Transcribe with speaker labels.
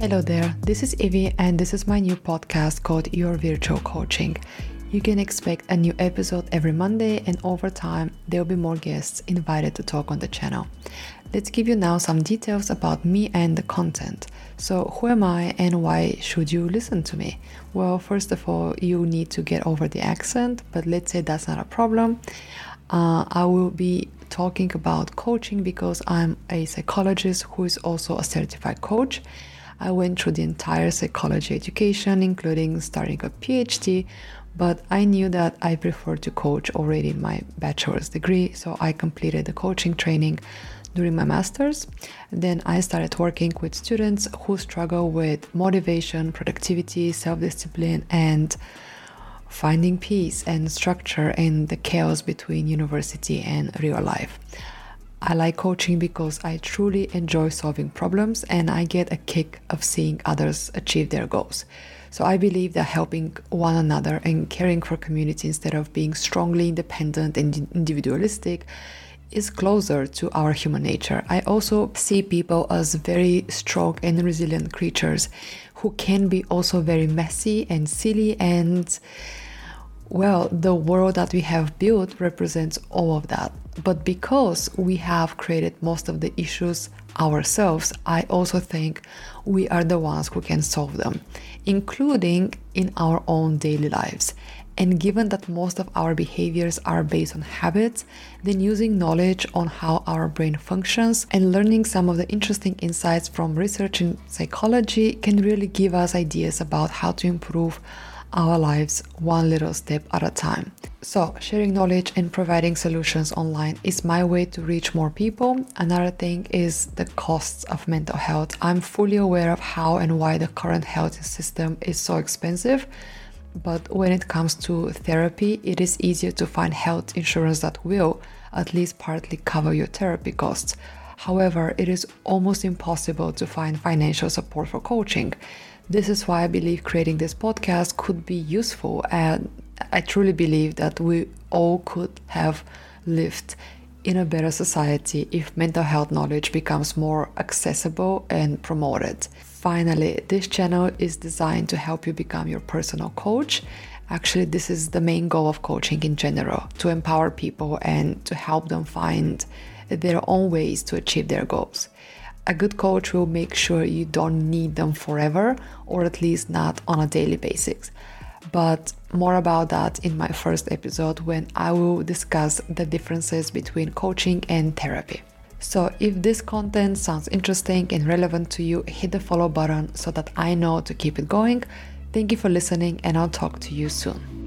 Speaker 1: Hello there, this is Ivy, and this is my new podcast called Your Virtual Coaching. You can expect a new episode every Monday, and over time, there will be more guests invited to talk on the channel. Let's give you now some details about me and the content. So, who am I and why should you listen to me? Well, first of all, you need to get over the accent, but let's say that's not a problem. Uh, I will be talking about coaching because I'm a psychologist who is also a certified coach. I went through the entire psychology education, including starting a PhD, but I knew that I preferred to coach already in my bachelor's degree, so I completed the coaching training during my master's. Then I started working with students who struggle with motivation, productivity, self discipline, and finding peace and structure in the chaos between university and real life. I like coaching because I truly enjoy solving problems and I get a kick of seeing others achieve their goals. So I believe that helping one another and caring for community instead of being strongly independent and individualistic is closer to our human nature. I also see people as very strong and resilient creatures who can be also very messy and silly and well, the world that we have built represents all of that. But because we have created most of the issues ourselves, I also think we are the ones who can solve them, including in our own daily lives. And given that most of our behaviors are based on habits, then using knowledge on how our brain functions and learning some of the interesting insights from research in psychology can really give us ideas about how to improve our lives one little step at a time. So, sharing knowledge and providing solutions online is my way to reach more people. Another thing is the costs of mental health. I'm fully aware of how and why the current health system is so expensive. But when it comes to therapy, it is easier to find health insurance that will at least partly cover your therapy costs. However, it is almost impossible to find financial support for coaching. This is why I believe creating this podcast could be useful, and I truly believe that we all could have lived in a better society if mental health knowledge becomes more accessible and promoted. Finally, this channel is designed to help you become your personal coach. Actually, this is the main goal of coaching in general to empower people and to help them find their own ways to achieve their goals a good coach will make sure you don't need them forever, or at least not on a daily basis. But more about that in my first episode when I will discuss the differences between coaching and therapy. So, if this content sounds interesting and relevant to you, hit the follow button so that I know to keep it going. Thank you for listening, and I'll talk to you soon.